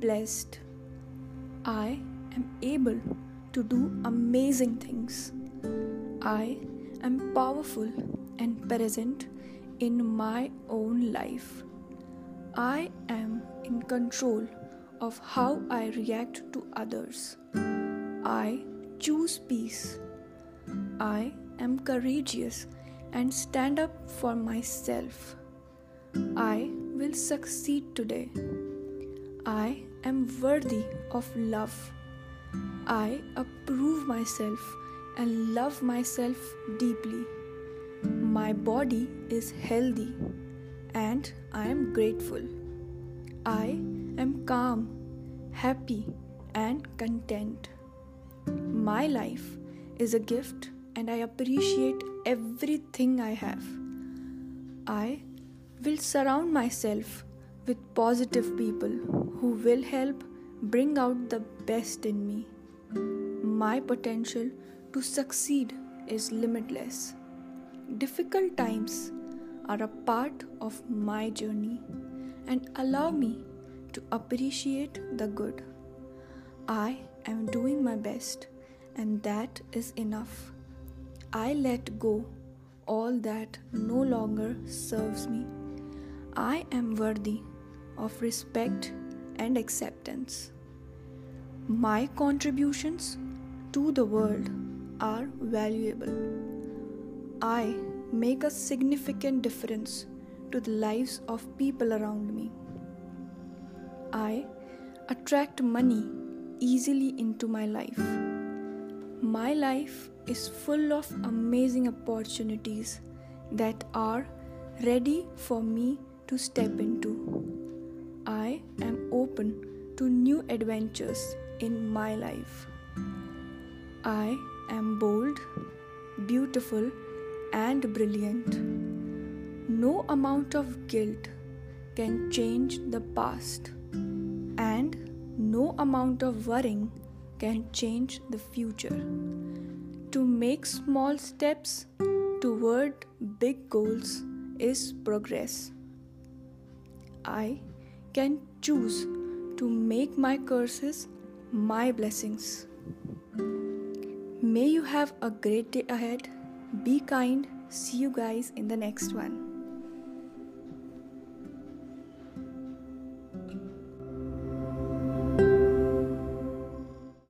blessed. I am able to do amazing things. I am powerful and present in my own life. I am in control of how I react to others. I choose peace. I am courageous and stand up for myself. I will succeed today. I am worthy of love. I approve myself and love myself deeply. My body is healthy and I am grateful. I am calm, happy, and content. My life is a gift and I appreciate everything I have. I will surround myself with positive people who will help bring out the best in me. My potential to succeed is limitless. Difficult times are a part of my journey and allow me to appreciate the good. I am doing my best, and that is enough. I let go all that no longer serves me. I am worthy of respect and acceptance. My contributions to the world are valuable. I make a significant difference to the lives of people around me. I attract money easily into my life. My life is full of amazing opportunities that are ready for me to step into. I am open to new adventures in my life. I am bold, beautiful, and brilliant. No amount of guilt can change the past, and no amount of worrying can change the future. To make small steps toward big goals is progress. I can choose to make my curses my blessings. May you have a great day ahead. Be kind. See you guys in the next one.